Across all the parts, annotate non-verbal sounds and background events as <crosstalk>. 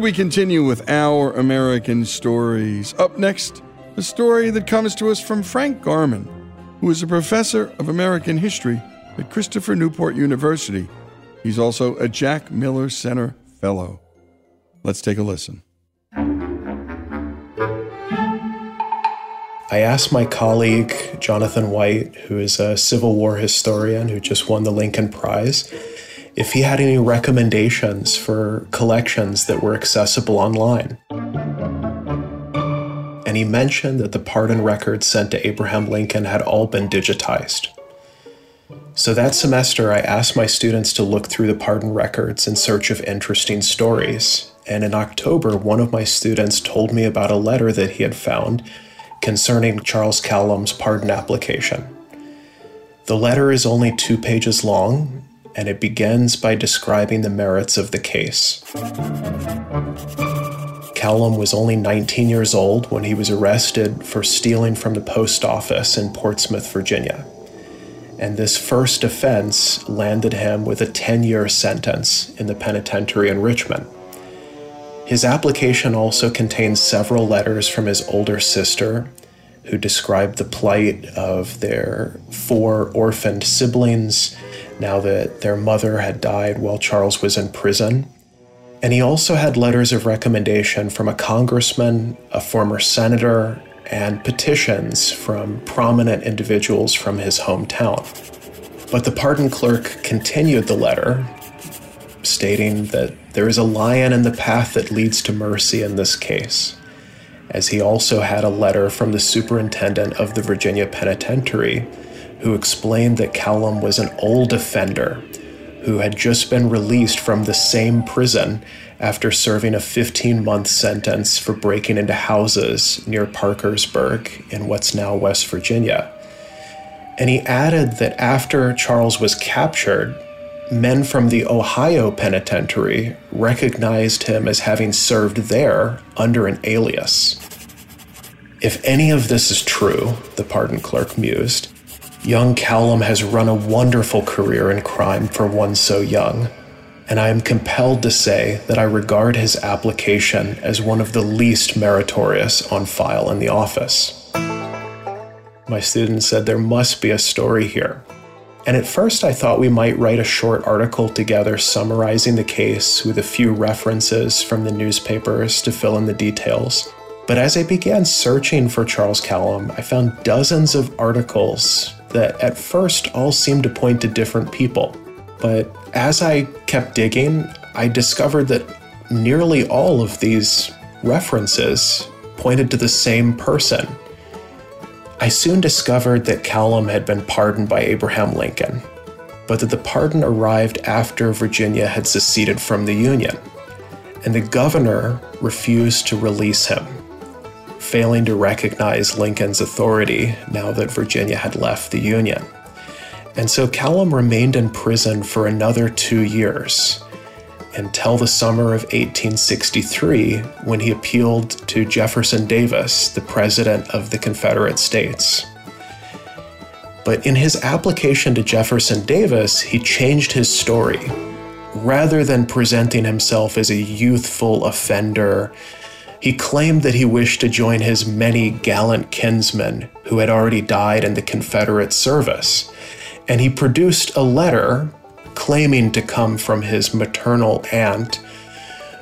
We continue with our American stories. Up next, a story that comes to us from Frank Garmon, who is a professor of American history at Christopher Newport University. He's also a Jack Miller Center Fellow. Let's take a listen. I asked my colleague, Jonathan White, who is a Civil War historian who just won the Lincoln Prize, if he had any recommendations for collections that were accessible online. And he mentioned that the pardon records sent to Abraham Lincoln had all been digitized. So that semester, I asked my students to look through the pardon records in search of interesting stories. And in October, one of my students told me about a letter that he had found concerning Charles Callum's pardon application. The letter is only two pages long, and it begins by describing the merits of the case. Callum was only 19 years old when he was arrested for stealing from the post office in Portsmouth, Virginia. And this first offense landed him with a 10 year sentence in the penitentiary in Richmond. His application also contains several letters from his older sister, who described the plight of their four orphaned siblings now that their mother had died while Charles was in prison. And he also had letters of recommendation from a congressman, a former senator, and petitions from prominent individuals from his hometown. But the pardon clerk continued the letter, stating that there is a lion in the path that leads to mercy in this case, as he also had a letter from the superintendent of the Virginia Penitentiary who explained that Callum was an old offender who had just been released from the same prison after serving a 15 month sentence for breaking into houses near Parkersburg in what's now West Virginia. And he added that after Charles was captured, men from the Ohio penitentiary recognized him as having served there under an alias. If any of this is true, the pardon clerk mused, young Callum has run a wonderful career in crime for one so young, and I am compelled to say that I regard his application as one of the least meritorious on file in the office. My student said there must be a story here. And at first, I thought we might write a short article together summarizing the case with a few references from the newspapers to fill in the details. But as I began searching for Charles Callum, I found dozens of articles that at first all seemed to point to different people. But as I kept digging, I discovered that nearly all of these references pointed to the same person. I soon discovered that Callum had been pardoned by Abraham Lincoln, but that the pardon arrived after Virginia had seceded from the Union, and the governor refused to release him failing to recognize Lincoln's authority now that Virginia had left the Union. And so Callum remained in prison for another two years until the summer of 1863 when he appealed to Jefferson Davis, the President of the Confederate States. But in his application to Jefferson Davis, he changed his story. Rather than presenting himself as a youthful offender he claimed that he wished to join his many gallant kinsmen who had already died in the Confederate service, and he produced a letter claiming to come from his maternal aunt,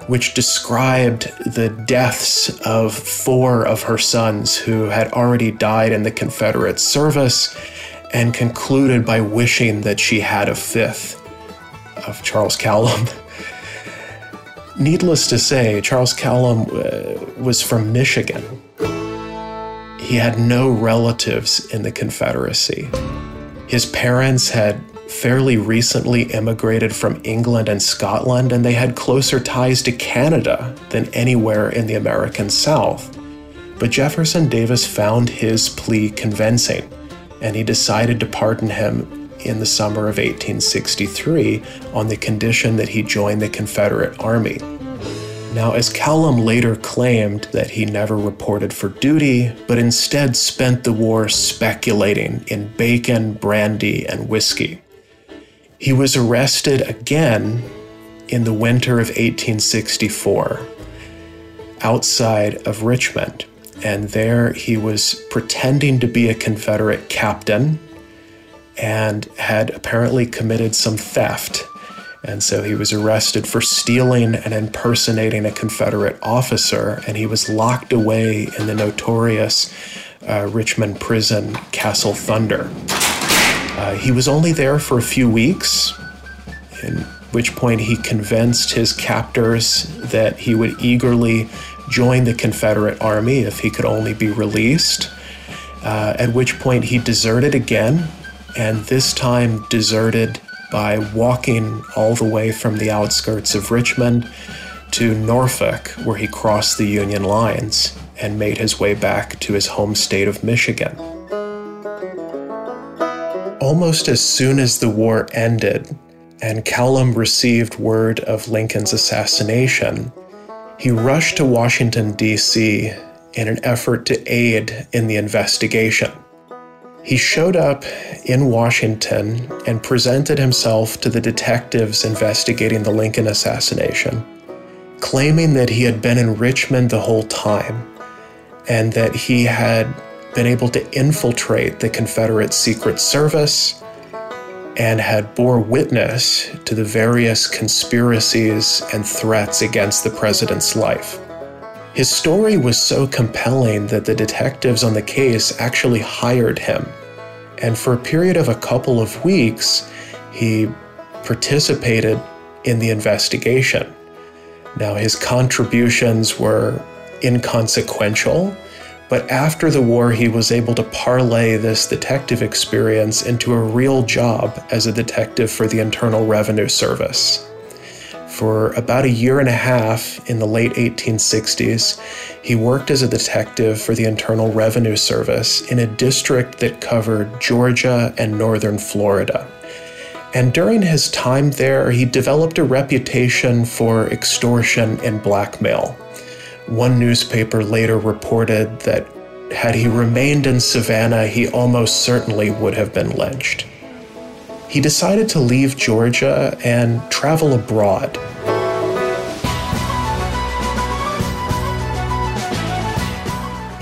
which described the deaths of four of her sons who had already died in the Confederate service, and concluded by wishing that she had a fifth of Charles Callum. <laughs> Needless to say, Charles Callum uh, was from Michigan. He had no relatives in the Confederacy. His parents had fairly recently immigrated from England and Scotland, and they had closer ties to Canada than anywhere in the American South. But Jefferson Davis found his plea convincing, and he decided to pardon him in the summer of 1863 on the condition that he join the Confederate Army. Now, as Callum later claimed that he never reported for duty, but instead spent the war speculating in bacon, brandy, and whiskey. He was arrested again in the winter of 1864 outside of Richmond, and there he was pretending to be a Confederate captain and had apparently committed some theft. And so he was arrested for stealing and impersonating a Confederate officer, and he was locked away in the notorious uh, Richmond prison, Castle Thunder. Uh, he was only there for a few weeks, in which point he convinced his captors that he would eagerly join the Confederate Army if he could only be released. Uh, at which point he deserted again and this time deserted by walking all the way from the outskirts of Richmond to Norfolk, where he crossed the Union lines and made his way back to his home state of Michigan. Almost as soon as the war ended and Callum received word of Lincoln's assassination, he rushed to Washington, D.C. in an effort to aid in the investigation. He showed up in Washington and presented himself to the detectives investigating the Lincoln assassination, claiming that he had been in Richmond the whole time and that he had been able to infiltrate the Confederate Secret Service and had bore witness to the various conspiracies and threats against the president's life. His story was so compelling that the detectives on the case actually hired him. And for a period of a couple of weeks, he participated in the investigation. Now, his contributions were inconsequential, but after the war, he was able to parlay this detective experience into a real job as a detective for the Internal Revenue Service. For about a year and a half in the late 1860s, he worked as a detective for the Internal Revenue Service in a district that covered Georgia and northern Florida. And during his time there, he developed a reputation for extortion and blackmail. One newspaper later reported that had he remained in Savannah, he almost certainly would have been lynched. He decided to leave Georgia and travel abroad.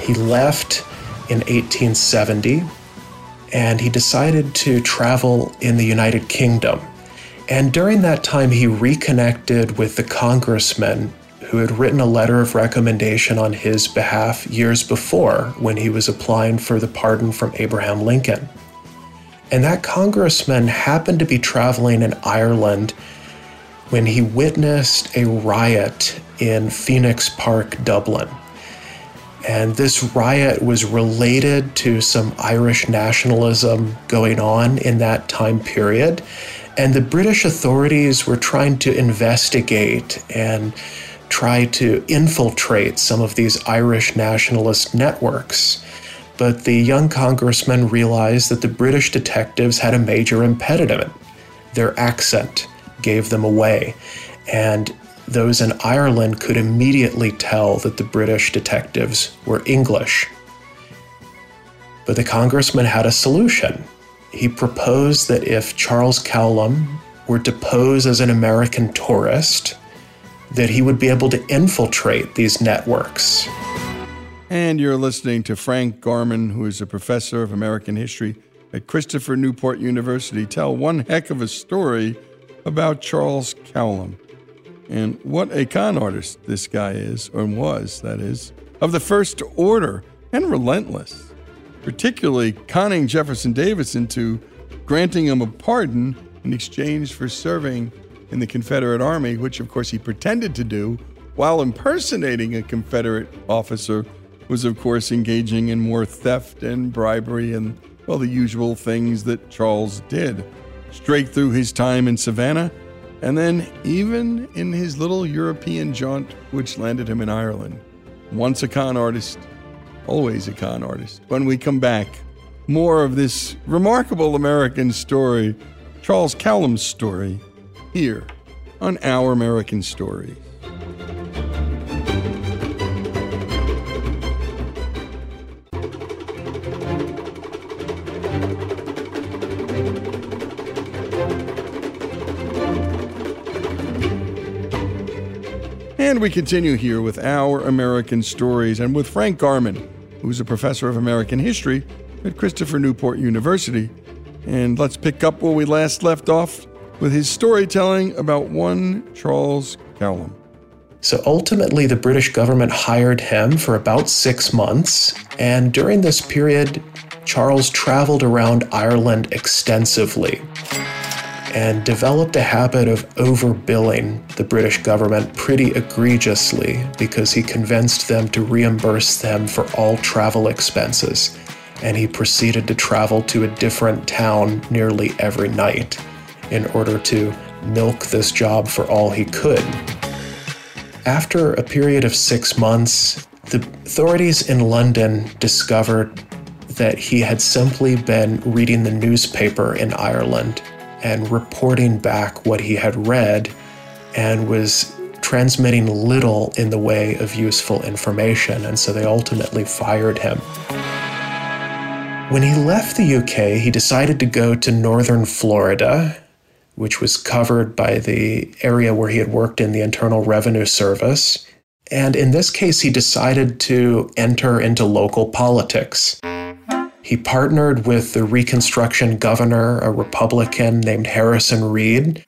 He left in 1870 and he decided to travel in the United Kingdom. And during that time, he reconnected with the congressman who had written a letter of recommendation on his behalf years before when he was applying for the pardon from Abraham Lincoln. And that congressman happened to be traveling in Ireland when he witnessed a riot in Phoenix Park, Dublin. And this riot was related to some Irish nationalism going on in that time period. And the British authorities were trying to investigate and try to infiltrate some of these Irish nationalist networks. But the young congressman realized that the British detectives had a major impediment. Their accent gave them away. And those in Ireland could immediately tell that the British detectives were English. But the congressman had a solution. He proposed that if Charles Callum were to pose as an American tourist, that he would be able to infiltrate these networks. And you're listening to Frank Garmon, who is a professor of American history at Christopher Newport University, tell one heck of a story about Charles Callum. And what a con artist this guy is, or was, that is, of the first order and relentless, particularly conning Jefferson Davis into granting him a pardon in exchange for serving in the Confederate Army, which of course he pretended to do while impersonating a Confederate officer, was of course engaging in more theft and bribery and, well, the usual things that Charles did. Straight through his time in Savannah, and then even in his little European jaunt, which landed him in Ireland. Once a con artist, always a con artist. When we come back, more of this remarkable American story, Charles Callum's story, here on Our American Stories. And we continue here with Our American Stories and with Frank Garmon, who's a professor of American history at Christopher Newport University. And let's pick up where we last left off with his storytelling about one Charles Callum. So ultimately, the British government hired him for about six months. And during this period, Charles traveled around Ireland extensively and developed a habit of overbilling the British government pretty egregiously because he convinced them to reimburse them for all travel expenses. And he proceeded to travel to a different town nearly every night in order to milk this job for all he could. After a period of six months, the authorities in London discovered that he had simply been reading the newspaper in Ireland and reporting back what he had read and was transmitting little in the way of useful information. And so they ultimately fired him. When he left the UK, he decided to go to northern Florida which was covered by the area where he had worked in the Internal Revenue Service. And in this case, he decided to enter into local politics. He partnered with the Reconstruction governor, a Republican named Harrison Reed,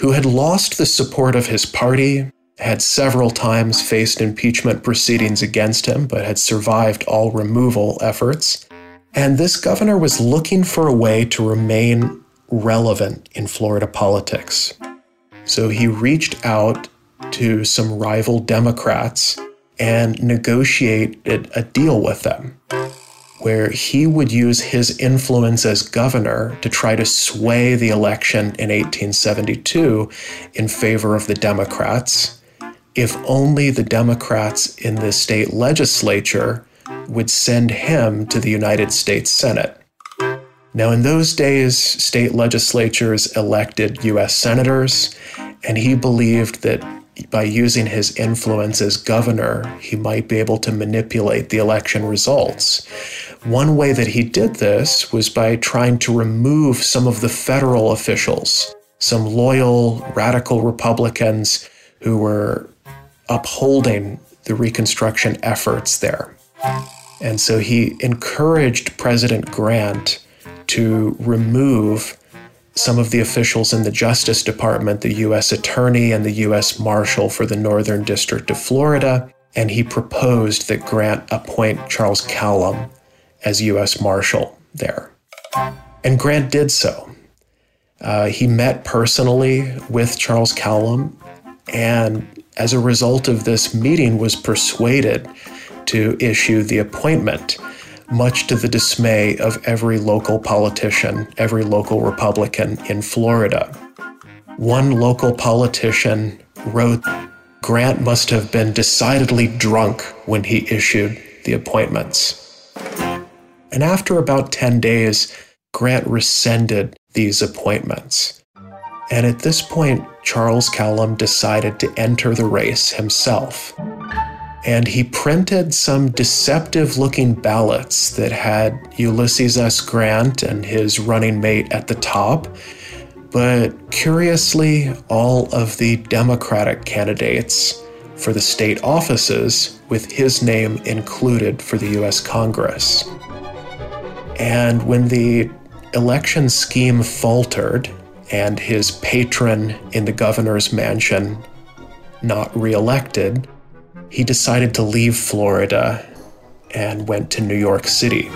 who had lost the support of his party, had several times faced impeachment proceedings against him, but had survived all removal efforts. And this governor was looking for a way to remain relevant in Florida politics. So he reached out to some rival Democrats and negotiated a deal with them where he would use his influence as governor to try to sway the election in 1872 in favor of the Democrats, if only the Democrats in the state legislature would send him to the United States Senate. Now, in those days, state legislatures elected U.S. senators, and he believed that by using his influence as governor, he might be able to manipulate the election results. One way that he did this was by trying to remove some of the federal officials, some loyal radical Republicans who were upholding the Reconstruction efforts there. And so he encouraged President Grant to remove some of the officials in the Justice Department, the U.S. Attorney and the U.S. Marshal for the Northern District of Florida, and he proposed that Grant appoint Charles Callum as U.S. Marshal there. And Grant did so. Uh, he met personally with Charles Callum, and as a result of this meeting, was persuaded to issue the appointment much to the dismay of every local politician, every local Republican in Florida. One local politician wrote Grant must have been decidedly drunk when he issued the appointments. And after about 10 days, Grant rescinded these appointments. And at this point, Charles Callum decided to enter the race himself and he printed some deceptive looking ballots that had Ulysses S. Grant and his running mate at the top. But curiously, all of the Democratic candidates for the state offices with his name included for the US Congress. And when the election scheme faltered and his patron in the governor's mansion not reelected, he decided to leave Florida and went to New York City.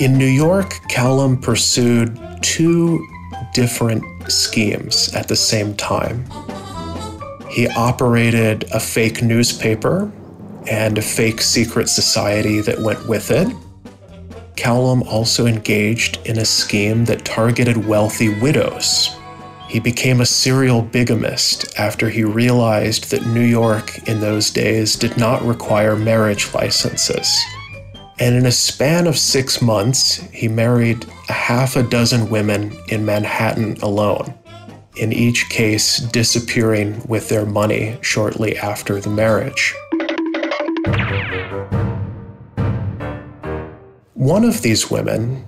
In New York, Callum pursued two different schemes at the same time. He operated a fake newspaper and a fake secret society that went with it. Callum also engaged in a scheme that targeted wealthy widows he became a serial bigamist after he realized that New York in those days did not require marriage licenses. And in a span of six months, he married a half a dozen women in Manhattan alone, in each case disappearing with their money shortly after the marriage. One of these women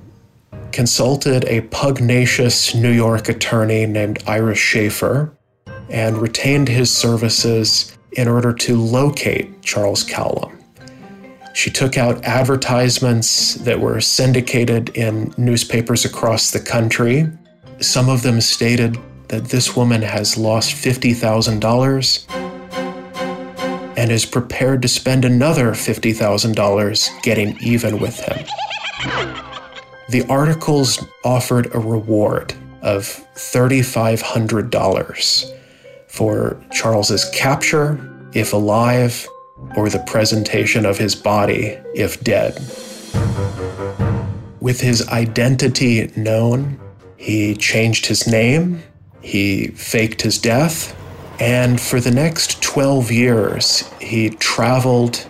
consulted a pugnacious New York attorney named Ira Shaffer and retained his services in order to locate Charles Callum. She took out advertisements that were syndicated in newspapers across the country. Some of them stated that this woman has lost $50,000 and is prepared to spend another $50,000 getting even with him. The articles offered a reward of $3,500 for Charles's capture, if alive, or the presentation of his body, if dead. With his identity known, he changed his name, he faked his death, and for the next 12 years, he traveled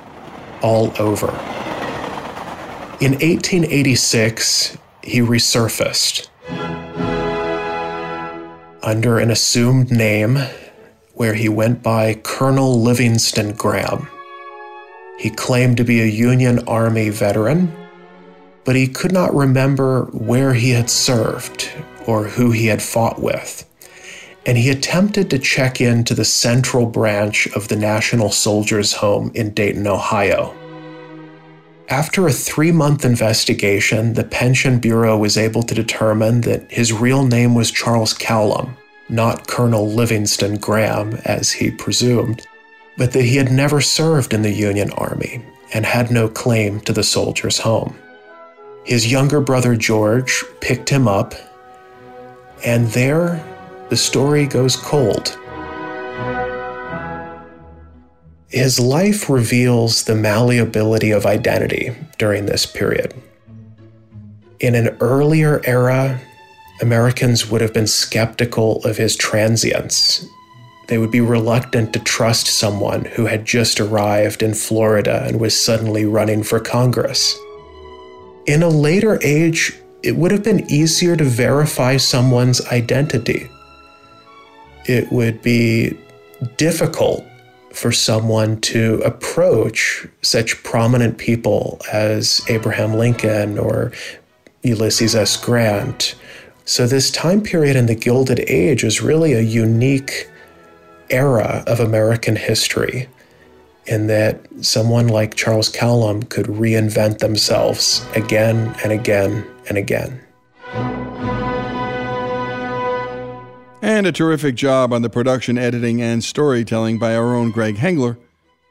all over. In 1886, he resurfaced under an assumed name where he went by Colonel Livingston Graham. He claimed to be a Union Army veteran, but he could not remember where he had served or who he had fought with. And he attempted to check into the central branch of the National Soldiers Home in Dayton, Ohio. After a three month investigation, the Pension Bureau was able to determine that his real name was Charles Callum, not Colonel Livingston Graham, as he presumed, but that he had never served in the Union Army and had no claim to the soldier's home. His younger brother George picked him up, and there the story goes cold. His life reveals the malleability of identity during this period. In an earlier era, Americans would have been skeptical of his transience. They would be reluctant to trust someone who had just arrived in Florida and was suddenly running for Congress. In a later age, it would have been easier to verify someone's identity. It would be difficult for someone to approach such prominent people as Abraham Lincoln or Ulysses S. Grant. So, this time period in the Gilded Age is really a unique era of American history in that someone like Charles Callum could reinvent themselves again and again and again. And a terrific job on the production, editing, and storytelling by our own Greg Hengler.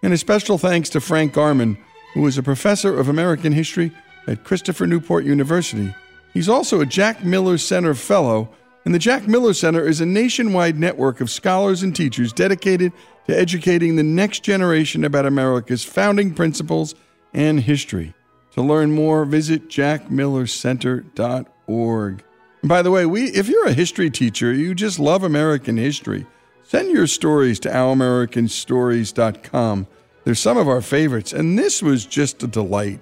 And a special thanks to Frank Garmon, who is a professor of American history at Christopher Newport University. He's also a Jack Miller Center Fellow, and the Jack Miller Center is a nationwide network of scholars and teachers dedicated to educating the next generation about America's founding principles and history. To learn more, visit jackmillercenter.org. By the way, we if you're a history teacher, you just love American history, send your stories to ouramericanstories.com. They're some of our favorites, and this was just a delight.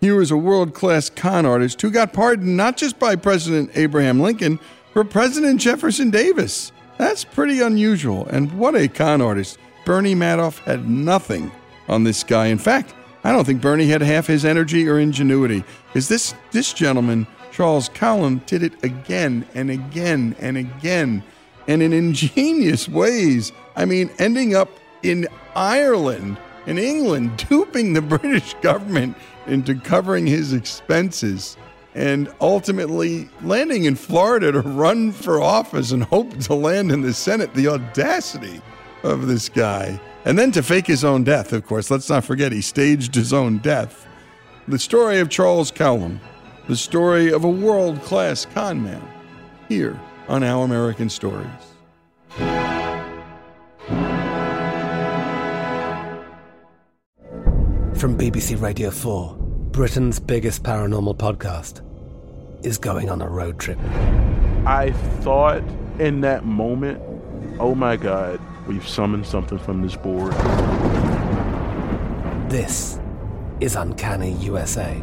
Here was a world class con artist who got pardoned not just by President Abraham Lincoln, but President Jefferson Davis. That's pretty unusual, and what a con artist. Bernie Madoff had nothing on this guy. In fact, I don't think Bernie had half his energy or ingenuity, Is this, this gentleman, Charles Callum, did it again and again and again, and in ingenious ways. I mean, ending up in Ireland and England, <laughs> duping the British government into covering his expenses and ultimately landing in Florida to run for office and hope to land in the Senate. The audacity of this guy. And then to fake his own death, of course. Let's not forget, he staged his own death. The story of Charles Callum, the story of a world class con man, here on Our American Stories. From BBC Radio 4, Britain's biggest paranormal podcast is going on a road trip. I thought in that moment, oh my God, we've summoned something from this board. This is Uncanny USA.